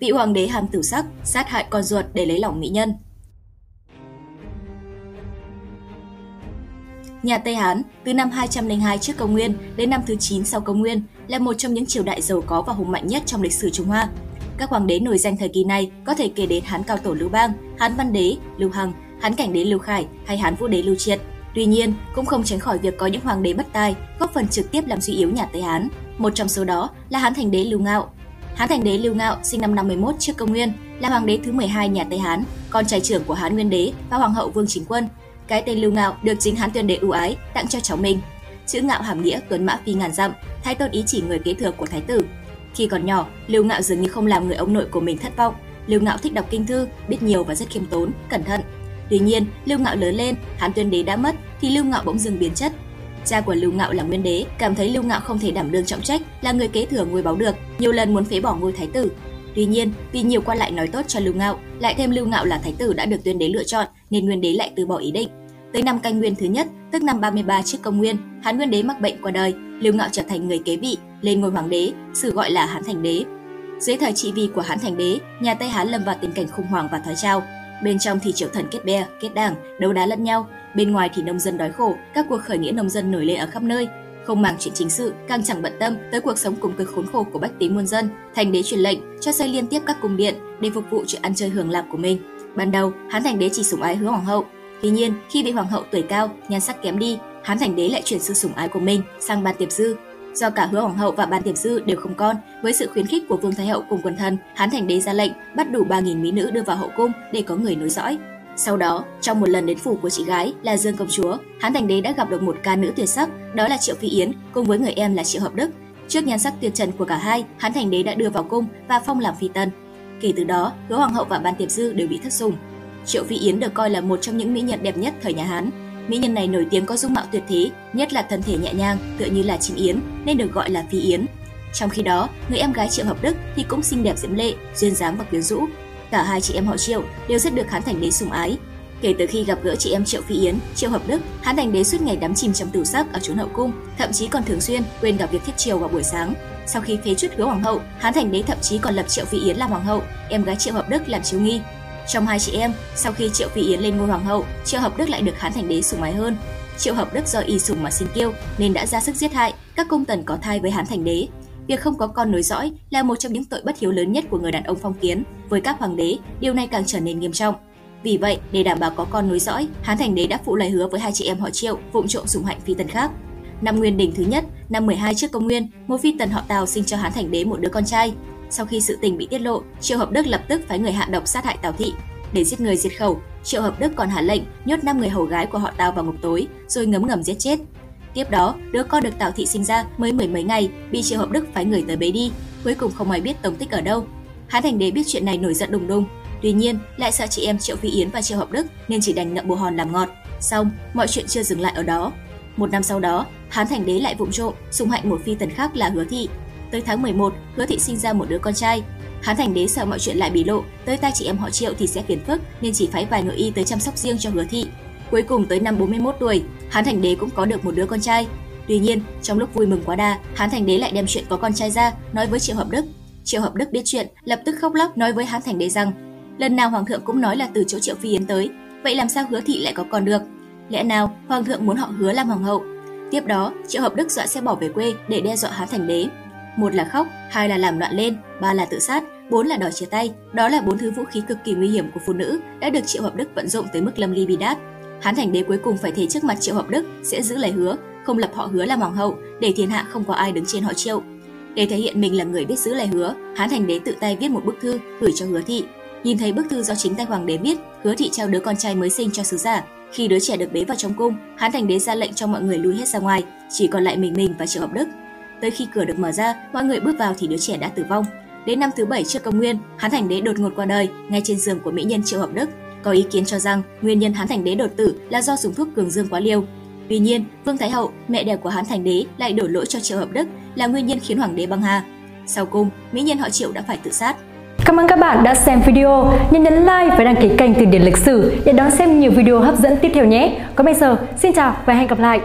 vị hoàng đế hàm tử sắc, sát hại con ruột để lấy lòng mỹ nhân. Nhà Tây Hán từ năm 202 trước công nguyên đến năm thứ 9 sau công nguyên là một trong những triều đại giàu có và hùng mạnh nhất trong lịch sử Trung Hoa. Các hoàng đế nổi danh thời kỳ này có thể kể đến Hán Cao Tổ Lưu Bang, Hán Văn Đế, Lưu Hằng, Hán Cảnh Đế Lưu Khải hay Hán Vũ Đế Lưu Triệt. Tuy nhiên, cũng không tránh khỏi việc có những hoàng đế bất tài, góp phần trực tiếp làm suy yếu nhà Tây Hán. Một trong số đó là Hán Thành Đế Lưu Ngạo. Hán Thành Đế Lưu Ngạo sinh năm 51 trước công nguyên, là hoàng đế thứ 12 nhà Tây Hán, con trai trưởng của Hán Nguyên Đế và hoàng hậu Vương Chính Quân. Cái tên Lưu Ngạo được chính Hán Tuyên Đế ưu ái tặng cho cháu mình. Chữ Ngạo hàm nghĩa tuấn mã phi ngàn dặm, thái tôn ý chỉ người kế thừa của thái tử. Khi còn nhỏ, Lưu Ngạo dường như không làm người ông nội của mình thất vọng. Lưu Ngạo thích đọc kinh thư, biết nhiều và rất khiêm tốn, cẩn thận. Tuy nhiên, Lưu Ngạo lớn lên, Hán Tuyên Đế đã mất thì Lưu Ngạo bỗng dưng biến chất. Cha của Lưu Ngạo là Nguyên Đế, cảm thấy Lưu Ngạo không thể đảm đương trọng trách, là người kế thừa ngôi báu được, nhiều lần muốn phế bỏ ngôi thái tử. Tuy nhiên, vì nhiều quan lại nói tốt cho Lưu Ngạo, lại thêm Lưu Ngạo là thái tử đã được Tuyên Đế lựa chọn, nên Nguyên Đế lại từ bỏ ý định. Tới năm canh nguyên thứ nhất, tức năm 33 trước công nguyên, Hán Nguyên Đế mắc bệnh qua đời, Lưu Ngạo trở thành người kế vị, lên ngôi hoàng đế, sử gọi là Hán Thành Đế. Dưới thời trị vì của Hán Thành Đế, nhà Tây Hán lâm vào tình cảnh khủng hoảng và thoái trao. Bên trong thì triệu thần kết bè, kết đảng, đấu đá lẫn nhau, bên ngoài thì nông dân đói khổ, các cuộc khởi nghĩa nông dân nổi lên ở khắp nơi, không màng chuyện chính sự, càng chẳng bận tâm tới cuộc sống cùng cực khốn khổ của bách tính muôn dân. Thành đế truyền lệnh cho xây liên tiếp các cung điện để phục vụ chuyện ăn chơi hưởng lạc của mình. Ban đầu, Hán Thành đế chỉ sủng ái hứa hoàng hậu, Tuy nhiên, khi bị hoàng hậu tuổi cao, nhan sắc kém đi, Hán Thành Đế lại chuyển sự sủng ái của mình sang Ban Tiệp Dư. Do cả Hứa Hoàng hậu và Ban Tiệp sư đều không con, với sự khuyến khích của Vương Thái hậu cùng quần thần, Hán Thành Đế ra lệnh bắt đủ 3.000 mỹ nữ đưa vào hậu cung để có người nối dõi. Sau đó, trong một lần đến phủ của chị gái là Dương công chúa, Hán Thành Đế đã gặp được một ca nữ tuyệt sắc, đó là Triệu Phi Yến cùng với người em là Triệu Hợp Đức. Trước nhan sắc tuyệt trần của cả hai, Hán Thành Đế đã đưa vào cung và phong làm phi tân. Kể từ đó, Hứa Hoàng hậu và Ban Tiệp Dư đều bị thất sủng. Triệu Phi Yến được coi là một trong những mỹ nhân đẹp nhất thời nhà Hán. Mỹ nhân này nổi tiếng có dung mạo tuyệt thế, nhất là thân thể nhẹ nhàng, tựa như là chim yến, nên được gọi là Phi Yến. Trong khi đó, người em gái Triệu Hợp Đức thì cũng xinh đẹp diễm lệ, duyên dáng và quyến rũ. Cả hai chị em họ Triệu đều rất được Hán Thành Đế sủng ái. Kể từ khi gặp gỡ chị em Triệu Phi Yến, Triệu Hợp Đức, Hán Thành Đế suốt ngày đắm chìm trong tử sắc ở chốn hậu cung, thậm chí còn thường xuyên quên cả việc thiết triều vào buổi sáng. Sau khi phế truất hứa hoàng hậu, Hán Thành Đế thậm chí còn lập Triệu Phi Yến làm hoàng hậu, em gái Triệu Hợp Đức làm chiếu nghi, trong hai chị em, sau khi Triệu Phi Yến lên ngôi hoàng hậu, Triệu Hợp Đức lại được Hán Thành Đế sủng ái hơn. Triệu Hợp Đức do y sủng mà sinh kiêu nên đã ra sức giết hại các công tần có thai với Hán Thành Đế. Việc không có con nối dõi là một trong những tội bất hiếu lớn nhất của người đàn ông phong kiến. Với các hoàng đế, điều này càng trở nên nghiêm trọng. Vì vậy, để đảm bảo có con nối dõi, Hán Thành Đế đã phụ lời hứa với hai chị em họ Triệu vụng trộm sủng hạnh phi tần khác. Năm Nguyên Đỉnh thứ nhất, năm 12 trước công nguyên, một phi tần họ Tào sinh cho Hán Thành Đế một đứa con trai. Sau khi sự tình bị tiết lộ, Triệu Hợp Đức lập tức phái người hạ độc sát hại Tào Thị, để giết người diệt khẩu, Triệu Hợp Đức còn hạ lệnh nhốt 5 người hầu gái của họ Tào vào ngục tối, rồi ngấm ngầm giết chết. Tiếp đó, đứa con được Tào Thị sinh ra mới mười mấy ngày, bị Triệu Hợp Đức phái người tới bế đi, cuối cùng không ai biết tống tích ở đâu. Hán Thành Đế biết chuyện này nổi giận đùng đùng, tuy nhiên lại sợ chị em Triệu Phi Yến và Triệu Hợp Đức nên chỉ đành ngậm bồ hòn làm ngọt. Xong, mọi chuyện chưa dừng lại ở đó. Một năm sau đó, Hán Thành Đế lại vụng trộm sùng hạnh một phi tần khác là Hứa Thị. Tới tháng 11, Hứa Thị sinh ra một đứa con trai, Hán Thành Đế sợ mọi chuyện lại bị lộ, tới tay chị em họ Triệu thì sẽ phiền phức nên chỉ phái vài nội y tới chăm sóc riêng cho Hứa Thị. Cuối cùng tới năm 41 tuổi, Hán Thành Đế cũng có được một đứa con trai. Tuy nhiên, trong lúc vui mừng quá đà, Hán Thành Đế lại đem chuyện có con trai ra nói với Triệu Hợp Đức. Triệu Hợp Đức biết chuyện, lập tức khóc lóc nói với Hán Thành Đế rằng lần nào hoàng thượng cũng nói là từ chỗ Triệu Phi Yến tới, vậy làm sao Hứa Thị lại có con được? Lẽ nào hoàng thượng muốn họ Hứa làm hoàng hậu? Tiếp đó, Triệu Hợp Đức dọa sẽ bỏ về quê để đe dọa Hán Thành Đế. Một là khóc, hai là làm loạn lên, ba là tự sát, bốn là đòi chia tay. Đó là bốn thứ vũ khí cực kỳ nguy hiểm của phụ nữ đã được Triệu Hợp Đức vận dụng tới mức lâm ly bi đát. Hán Thành Đế cuối cùng phải thể trước mặt Triệu Hợp Đức sẽ giữ lời hứa, không lập họ hứa làm hoàng hậu, để thiên hạ không có ai đứng trên họ Triệu. Để thể hiện mình là người biết giữ lời hứa, Hán Thành Đế tự tay viết một bức thư gửi cho Hứa Thị. Nhìn thấy bức thư do chính tay hoàng đế viết, Hứa Thị trao đứa con trai mới sinh cho sứ giả. Khi đứa trẻ được bế vào trong cung, Hán Thành Đế ra lệnh cho mọi người lui hết ra ngoài, chỉ còn lại mình mình và Triệu Hợp Đức. Tới khi cửa được mở ra, mọi người bước vào thì đứa trẻ đã tử vong. Đến năm thứ bảy trước công nguyên, Hán Thành Đế đột ngột qua đời ngay trên giường của mỹ nhân Triệu Hợp Đức. Có ý kiến cho rằng nguyên nhân Hán Thành Đế đột tử là do dùng thuốc cường dương quá liều. Tuy nhiên, Vương Thái Hậu, mẹ đẻ của Hán Thành Đế lại đổ lỗi cho Triệu Hợp Đức là nguyên nhân khiến hoàng đế băng hà. Sau cùng, mỹ nhân họ Triệu đã phải tự sát. Cảm ơn các bạn đã xem video. Nhớ nhấn like và đăng ký kênh Từ điển lịch sử để đón xem nhiều video hấp dẫn tiếp theo nhé. Còn bây giờ, xin chào và hẹn gặp lại.